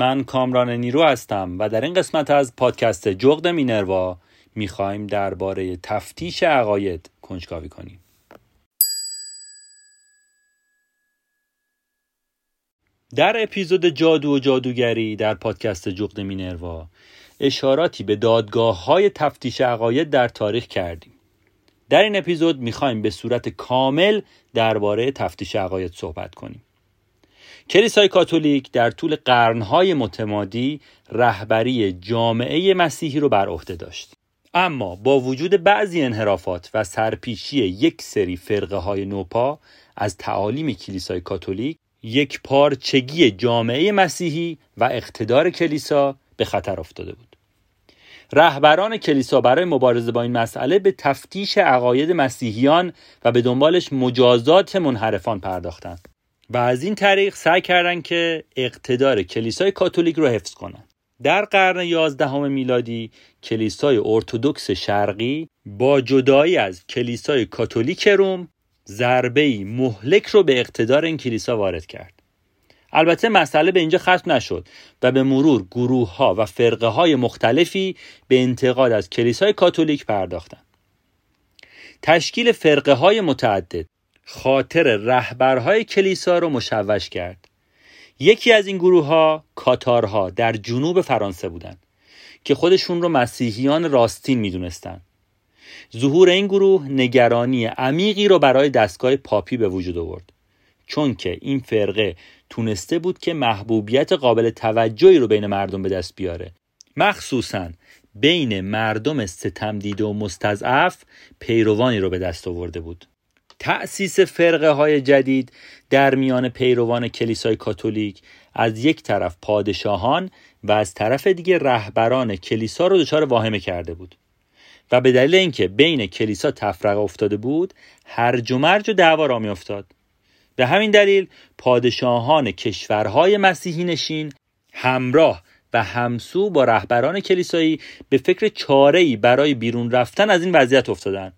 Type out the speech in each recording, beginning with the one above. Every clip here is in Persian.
من کامران نیرو هستم و در این قسمت از پادکست جغد مینروا می‌خوایم درباره تفتیش عقاید کنجکاوی کنیم. در اپیزود جادو و جادوگری در پادکست جغد مینروا اشاراتی به دادگاه های تفتیش عقاید در تاریخ کردیم. در این اپیزود می‌خوایم به صورت کامل درباره تفتیش عقاید صحبت کنیم. کلیسای کاتولیک در طول قرنهای متمادی رهبری جامعه مسیحی رو بر عهده داشت. اما با وجود بعضی انحرافات و سرپیچی یک سری فرقه های نوپا از تعالیم کلیسای کاتولیک یک پارچگی جامعه مسیحی و اقتدار کلیسا به خطر افتاده بود. رهبران کلیسا برای مبارزه با این مسئله به تفتیش عقاید مسیحیان و به دنبالش مجازات منحرفان پرداختند. و از این طریق سعی کردند که اقتدار کلیسای کاتولیک رو حفظ کنند در قرن یازدهم میلادی کلیسای ارتودکس شرقی با جدایی از کلیسای کاتولیک روم ضربه مهلک رو به اقتدار این کلیسا وارد کرد البته مسئله به اینجا ختم نشد و به مرور گروه ها و فرقه های مختلفی به انتقاد از کلیسای کاتولیک پرداختند. تشکیل فرقه های متعدد خاطر رهبرهای کلیسا رو مشوش کرد. یکی از این گروه ها کاتارها در جنوب فرانسه بودند که خودشون رو مسیحیان راستین می‌دونستند. ظهور این گروه نگرانی عمیقی رو برای دستگاه پاپی به وجود آورد چون که این فرقه تونسته بود که محبوبیت قابل توجهی رو بین مردم به دست بیاره مخصوصا بین مردم ستم دیده و مستضعف پیروانی رو به دست آورده بود تأسیس فرقه های جدید در میان پیروان کلیسای کاتولیک. از یک طرف پادشاهان و از طرف دیگه رهبران کلیسا رو دچار واهمه کرده بود. و به دلیل اینکه بین کلیسا تفرقه افتاده بود هرج و مرج و دعوا را میافتاد. به همین دلیل پادشاهان کشورهای مسیحی نشین همراه و همسو با رهبران کلیسایی به فکر چاره‌ای برای بیرون رفتن از این وضعیت افتادند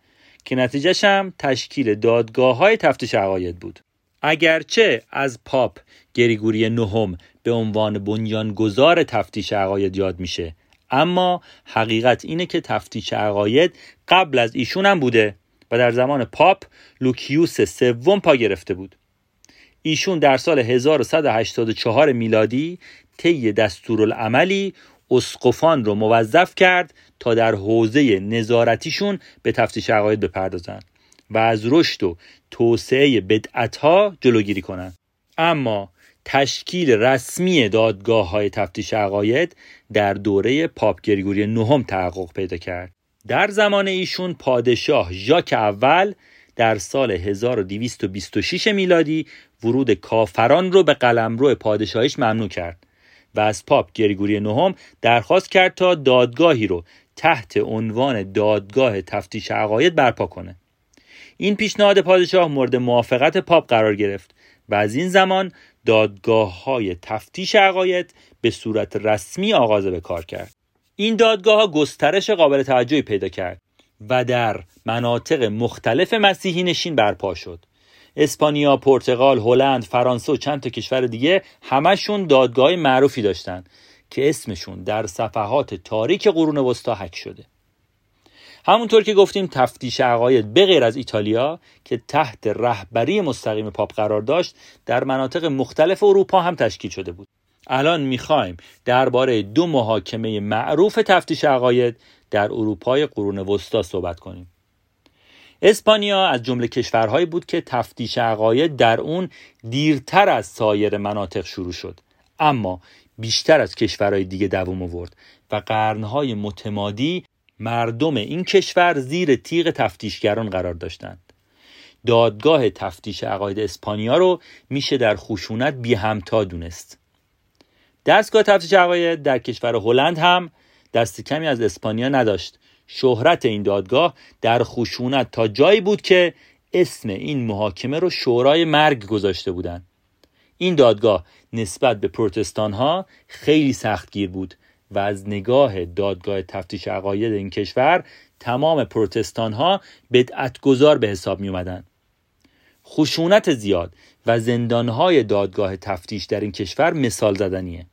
که نتیجهش هم تشکیل دادگاه های تفتیش عقاید بود. اگرچه از پاپ گریگوری نهم به عنوان بنیانگذار تفتیش عقاید یاد میشه اما حقیقت اینه که تفتیش عقاید قبل از ایشون هم بوده و در زمان پاپ لوکیوس سوم پا گرفته بود. ایشون در سال 1184 میلادی طی دستورالعملی اسقفان رو موظف کرد تا در حوزه نظارتیشون به تفتیش عقاید بپردازند و از رشد و توسعه بدعتها جلوگیری کنند اما تشکیل رسمی دادگاه های تفتیش عقاید در دوره پاپ گریگوری نهم تحقق پیدا کرد. در زمان ایشون پادشاه ژاک اول در سال 1226 میلادی ورود کافران رو به قلمرو پادشاهیش ممنوع کرد و از پاپ گریگوری نهم درخواست کرد تا دادگاهی رو تحت عنوان دادگاه تفتیش عقاید برپا کنه. این پیشنهاد پادشاه مورد موافقت پاپ قرار گرفت و از این زمان دادگاه های تفتیش عقاید به صورت رسمی آغاز به کار کرد. این دادگاه ها گسترش قابل توجهی پیدا کرد و در مناطق مختلف مسیحی نشین برپا شد. اسپانیا، پرتغال، هلند، فرانسه و چند تا کشور دیگه همشون دادگاه معروفی داشتند که اسمشون در صفحات تاریک قرون وسطا حک شده. همونطور که گفتیم تفتیش عقاید به غیر از ایتالیا که تحت رهبری مستقیم پاپ قرار داشت در مناطق مختلف اروپا هم تشکیل شده بود. الان می‌خوایم درباره دو محاکمه معروف تفتیش عقاید در اروپای قرون وسطا صحبت کنیم. اسپانیا از جمله کشورهایی بود که تفتیش عقاید در اون دیرتر از سایر مناطق شروع شد. اما بیشتر از کشورهای دیگه دوام آورد و قرنهای متمادی مردم این کشور زیر تیغ تفتیشگران قرار داشتند. دادگاه تفتیش عقاید اسپانیا رو میشه در خشونت بی همتا دونست. دستگاه تفتیش عقاید در کشور هلند هم دست کمی از اسپانیا نداشت. شهرت این دادگاه در خشونت تا جایی بود که اسم این محاکمه رو شورای مرگ گذاشته بودند. این دادگاه نسبت به پروتستان ها خیلی سختگیر بود و از نگاه دادگاه تفتیش عقاید این کشور تمام پروتستان ها بدعت گذار به حساب می اومدن. خشونت زیاد و زندانهای دادگاه تفتیش در این کشور مثال زدنیه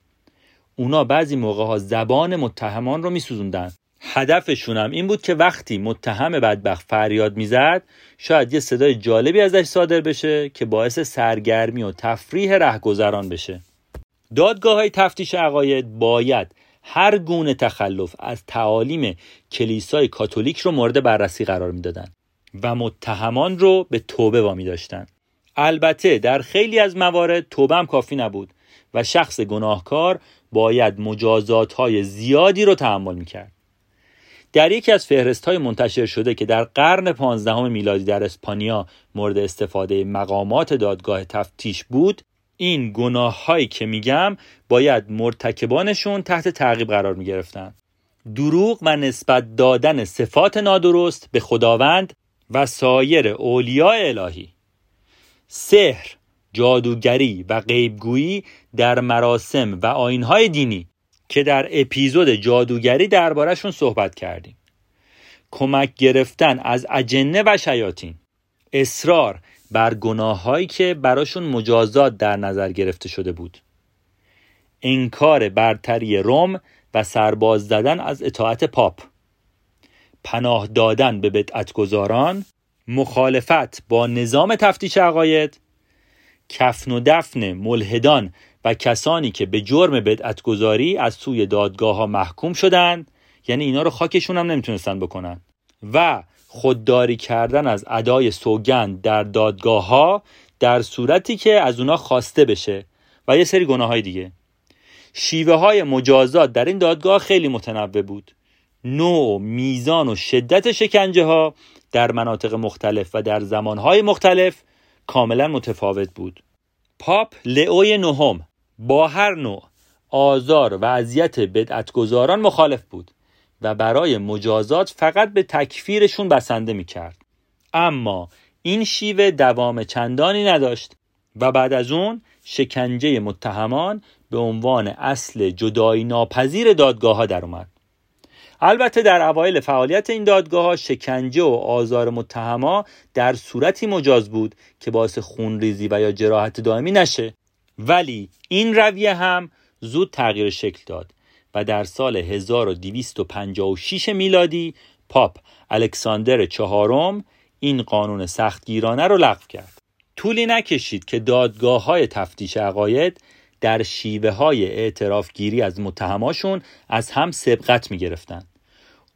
اونا بعضی موقع ها زبان متهمان رو میسوزوندن هدفشون هم این بود که وقتی متهم بدبخت فریاد می‌زد شاید یه صدای جالبی ازش صادر بشه که باعث سرگرمی و تفریح رهگذران بشه. دادگاه های تفتیش عقاید باید هر گونه تخلف از تعالیم کلیسای کاتولیک رو مورد بررسی قرار می‌دادند و متهمان رو به توبه وامی داشتن البته در خیلی از موارد توبه هم کافی نبود و شخص گناهکار باید مجازات های زیادی رو تحمل می‌کرد. در یکی از فهرست های منتشر شده که در قرن پانزدهم میلادی در اسپانیا مورد استفاده مقامات دادگاه تفتیش بود این گناه هایی که میگم باید مرتکبانشون تحت تعقیب قرار می‌گرفتن. دروغ و نسبت دادن صفات نادرست به خداوند و سایر اولیاء الهی. سحر جادوگری و غیبگویی در مراسم و آینهای دینی که در اپیزود جادوگری دربارهشون صحبت کردیم. کمک گرفتن از اجنه و شیاطین. اصرار بر گناههایی که براشون مجازات در نظر گرفته شده بود. انکار برتری روم و سرباز زدن از اطاعت پاپ. پناه دادن به بدعتگذاران. مخالفت با نظام تفتیش عقاید. کفن و دفن ملحدان و کسانی که به جرم بدعتگذاری از سوی دادگاه ها محکوم شدند یعنی اینا رو خاکشون هم نمی‌تونستن بکنن. و خودداری کردن از ادای سوگند در دادگاه ها در صورتی که از اونا خواسته بشه و یه سری گناه های دیگه. شیوه های مجازات در این دادگاه خیلی متنوع بود. نوع میزان و شدت شکنجه ها در مناطق مختلف و در زمانهای مختلف کاملا متفاوت بود. پاپ لئوی نهم با هر نوع آزار و اذیت بدعتگذاران مخالف بود و برای مجازات فقط به تکفیرشون بسنده می کرد. اما این شیوه دوام چندانی نداشت و بعد از اون شکنجه متهمان به عنوان اصل جدایی ناپذیر دادگاه ها در اومد. البته در اوایل فعالیت این دادگاه ها شکنجه و آزار متهما در صورتی مجاز بود که باعث خونریزی و یا جراحت دائمی نشه ولی این رویه هم زود تغییر شکل داد و در سال 1256 میلادی پاپ الکساندر چهارم این قانون سختگیرانه رو لغو کرد. طولی نکشید که دادگاه های تفتیش عقاید در شیوه های اعتراف گیری از متهماشون از هم سبقت می گرفتن.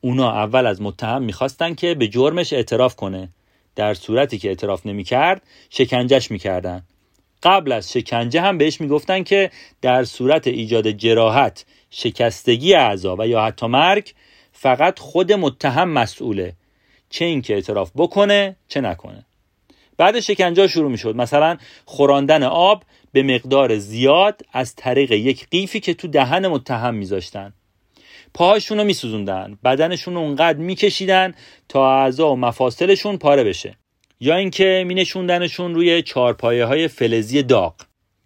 اونا اول از متهم می‌خواستن که به جرمش اعتراف کنه. در صورتی که اعتراف نمی‌کرد شکنجش می‌کردن. قبل از شکنجه هم بهش می‌گفتن که در صورت ایجاد جراحت شکستگی اعضا و یا حتی مرگ فقط خود متهم مسئوله چه اینکه اعتراف بکنه چه نکنه. بعد شکنجه شروع می‌شد. مثلا خوراندن آب به مقدار زیاد از طریق یک قیفی که تو دهن متهم میذاشتن. پاهاشون رو میسوزوندن. بدنشون رو اونقدر میکشیدن تا اعضا و مفاصلشون پاره بشه. یا اینکه مینشوندنشون روی چارپایه های فلزی داغ.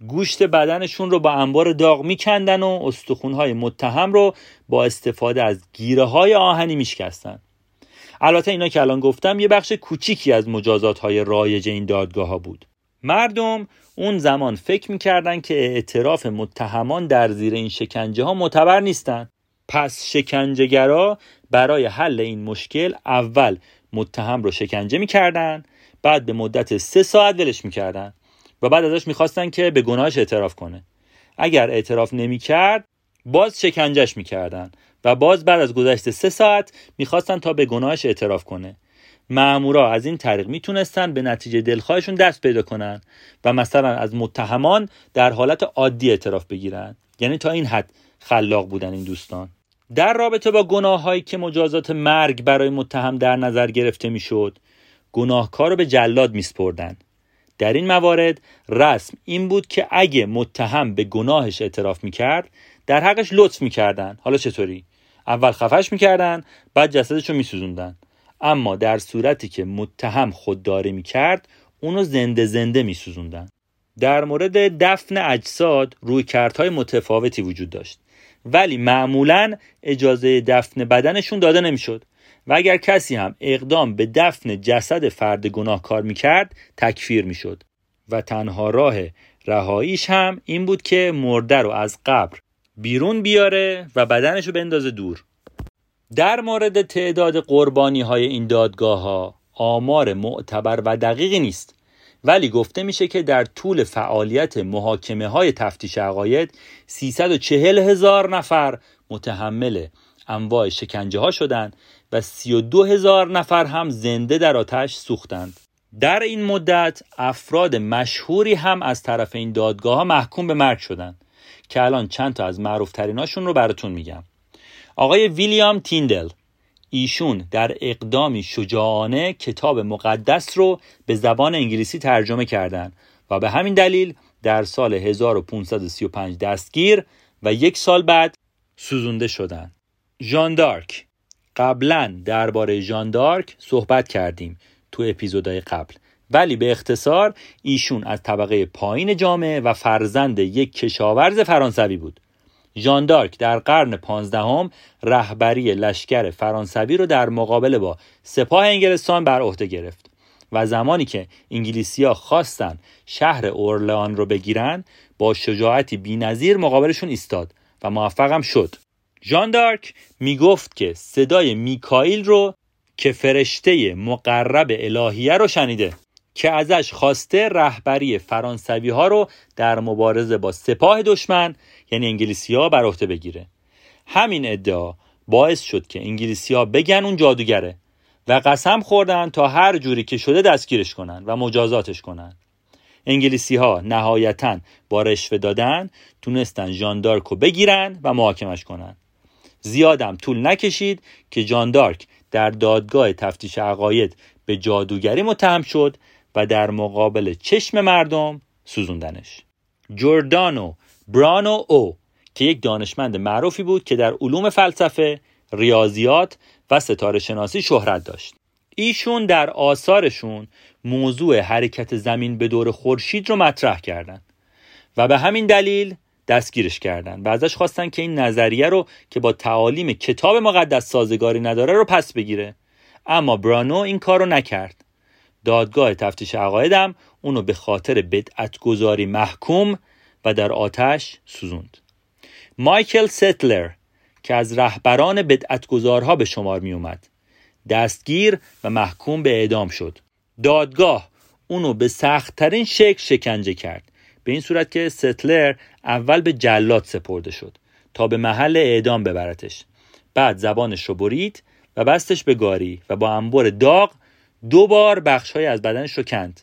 گوشت بدنشون رو با انبار داغ میکندن و استخونهای متهم رو با استفاده از گیره های آهنی میشکستن البته اینا که الان گفتم یه بخش کوچیکی از مجازات های رایج این دادگاه ها بود. مردم اون زمان فکر می‌کردن که اعتراف متهمان در زیر این شکنجه ها معتبر نیستن. پس شکنجهگرا برای حل این مشکل اول متهم رو شکنجه می‌کردن بعد به مدت سه ساعت ولش می‌کردن و بعد ازش می‌خواستن که به گناهش اعتراف کنه. اگر اعتراف نمی‌کرد باز شکنجهش می‌کردن و باز بعد از گذشت سه ساعت می‌خواستن تا به گناهش اعتراف کنه. معمورا از این طریق می‌تونستن به نتیجه دلخواهشون دست پیدا کنن و مثلا از متهمان در حالت عادی اعتراف بگیرن. یعنی تا این حد خلاق بودن این دوستان. در رابطه با گناههایی که مجازات مرگ برای متهم در نظر گرفته می‌شد گناهکار رو به جلاد میسپردن. در این موارد رسم این بود که اگه متهم به گناهش اعتراف می‌کرد در حقش لطف می‌کردن. حالا چطوری؟ اول خفش می‌کردن بعد جسدش رو میسوزوندن. اما در صورتی که متهم خودداری می‌کرد اونو زنده زنده میسوزوندن. در مورد دفن اجساد روی کردهای متفاوتی وجود داشت. ولی معمولا اجازه دفن بدنشون داده نمی‌شد. و اگر کسی هم اقدام به دفن جسد فرد گناهکار می‌کرد تکفیر می‌شد. و تنها راه رهاییش هم این بود که مرده رو از قبر بیرون بیاره و بدنش رو بندازه دور. در مورد تعداد قربانی های این دادگاه ها آمار معتبر و دقیقی نیست. ولی گفته میشه که در طول فعالیت محاکمه های تفتیش عقاید 340 هزار نفر متحمل انواع شکنجه ها شدند و 32 هزار نفر هم زنده در آتش سوختند در این مدت افراد مشهوری هم از طرف این دادگاه ها محکوم به مرگ شدند که الان چند تا از معروف رو براتون میگم آقای ویلیام تیندل ایشون در اقدامی شجاعانه کتاب مقدس رو به زبان انگلیسی ترجمه کردند و به همین دلیل در سال 1535 دستگیر و یک سال بعد سوزونده شدند. ژان دارک قبلا درباره ژان دارک صحبت کردیم تو اپیزودهای قبل. ولی به اختصار ایشون از طبقه پایین جامعه و فرزند یک کشاورز فرانسوی بود. ژان دارک در قرن پانزدهم رهبری لشکر فرانسوی رو در مقابله با سپاه انگلستان بر عهده گرفت و زمانی که انگلیسیا خواستن شهر اورلان رو بگیرن با شجاعتی بینظیر مقابلشون ایستاد و موفقم شد. ژان دارک می‌گفت که صدای میکائیل رو که فرشته مقرب الهیه رو شنیده که ازش خواسته رهبری فرانسوی ها رو در مبارزه با سپاه دشمن یعنی انگلیسی ها بر عهده بگیره. همین ادعا باعث شد که انگلیسی ها بگن اون جادوگره و قسم خوردن تا هر جوری که شده دستگیرش کنن و مجازاتش کنن. انگلیسی ها نهایتا با رشوه دادن تونستن ژاندارک رو بگیرن و محاکمش کنن. زیادم طول نکشید که جاندارک در دادگاه تفتیش عقاید به جادوگری متهم شد و در مقابل چشم مردم سوزوندنش جوردانو برانو او که یک دانشمند معروفی بود که در علوم فلسفه، ریاضیات و ستاره شناسی شهرت داشت. ایشون در آثارشون موضوع حرکت زمین به دور خورشید رو مطرح کردند و به همین دلیل دستگیرش کردند و ازش خواستن که این نظریه رو که با تعالیم کتاب مقدس سازگاری نداره رو پس بگیره. اما برانو این کار رو نکرد. دادگاه تفتیش عقایدم اونو به خاطر بدعت گذاری محکوم و در آتش سوزوند. مایکل ستلر که از رهبران بدعتگذارها به شمار می اومد دستگیر و محکوم به اعدام شد. دادگاه اونو به سختترین شکل شکنجه کرد. به این صورت که ستلر اول به جلاد سپرده شد تا به محل اعدام ببرتش. بعد زبانش رو برید و بستش به گاری و با انبار داغ دو بار بخشهای از بدنش رو کند.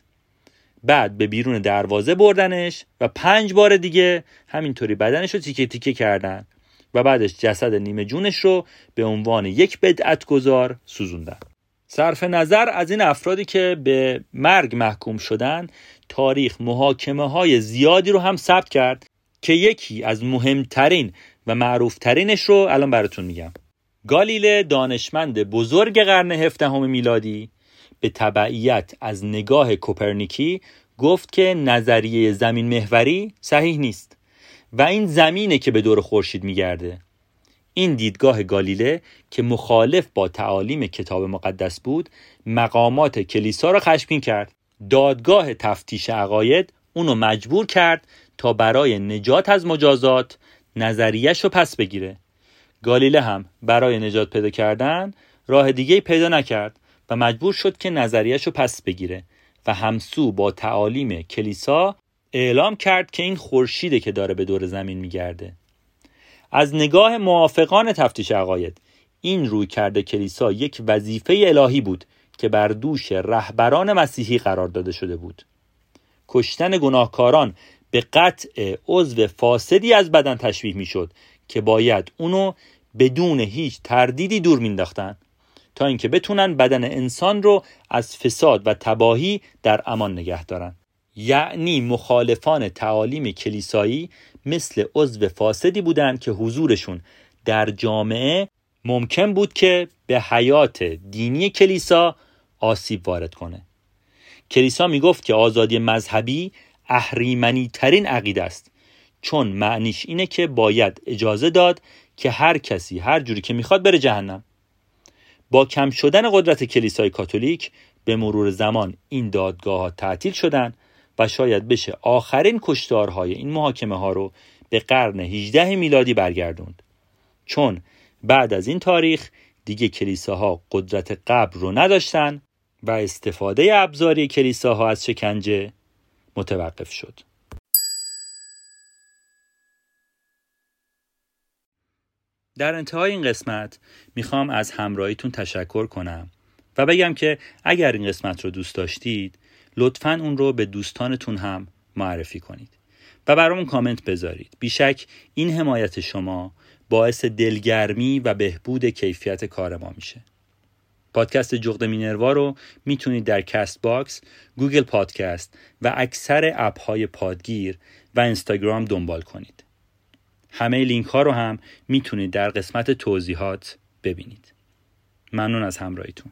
بعد به بیرون دروازه بردنش و پنج بار دیگه همینطوری بدنش رو تیکه تیکه کردن و بعدش جسد نیمه جونش رو به عنوان یک بدعت گذار سوزوندن. صرف نظر از این افرادی که به مرگ محکوم شدن تاریخ محاکمه های زیادی رو هم ثبت کرد که یکی از مهمترین و معروفترینش رو الان براتون میگم. گالیله دانشمند بزرگ قرن هفدهم میلادی به تبعیت از نگاه کوپرنیکی گفت که نظریه زمین محوری صحیح نیست و این زمینه که به دور خورشید میگرده. این دیدگاه گالیله که مخالف با تعالیم کتاب مقدس بود مقامات کلیسا را خشمگین کرد. دادگاه تفتیش عقاید اونو مجبور کرد تا برای نجات از مجازات نظریش رو پس بگیره. گالیله هم برای نجات پیدا کردن راه دیگه پیدا نکرد و مجبور شد که نظریش رو پس بگیره و همسو با تعالیم کلیسا اعلام کرد که این خورشیده که داره به دور زمین میگرده. از نگاه موافقان تفتیش عقاید. این روی کرده کلیسا یک وظیفه الهی بود که بر دوش رهبران مسیحی قرار داده شده بود. کشتن گناهکاران به قطع عضو فاسدی از بدن تشبیه می‌شد که باید اونو بدون هیچ تردیدی دور مینداختن تا اینکه بتونن بدن انسان رو از فساد و تباهی در امان نگه دارن. یعنی مخالفان تعالیم کلیسایی مثل عضو فاسدی بودند که حضورشون در جامعه ممکن بود که به حیات دینی کلیسا آسیب وارد کنه. کلیسا می‌گفت که آزادی مذهبی اهریمنی ترین عقیده است چون معنیش اینه که باید اجازه داد که هر کسی هر جوری که می‌خواد بره جهنم. با کم شدن قدرت کلیسای کاتولیک به مرور زمان این دادگاه ها تعطیل شدن و شاید بشه آخرین کشتارهای این محاکمه ها رو به قرن 18 میلادی برگردوند. چون بعد از این تاریخ دیگه کلیساها قدرت قبل رو نداشتن و استفاده ابزاری کلیساها از شکنجه متوقف شد. در انتهای این قسمت می‌خوام از همراهیتون تشکر کنم و بگم که اگر این قسمت رو دوست داشتید لطفا اون رو به دوستانتون هم معرفی کنید و برامون کامنت بذارید بیشک این حمایت شما باعث دلگرمی و بهبود کیفیت کار ما میشه پادکست جغد مینروا رو می‌تونید در Castbox، Google Podcast و اکثر اپ های پادگیر و اینستاگرام دنبال کنید. همه لینک ها رو هم می‌تونید در قسمت توضیحات ببینید. ممنون از همراهیتون.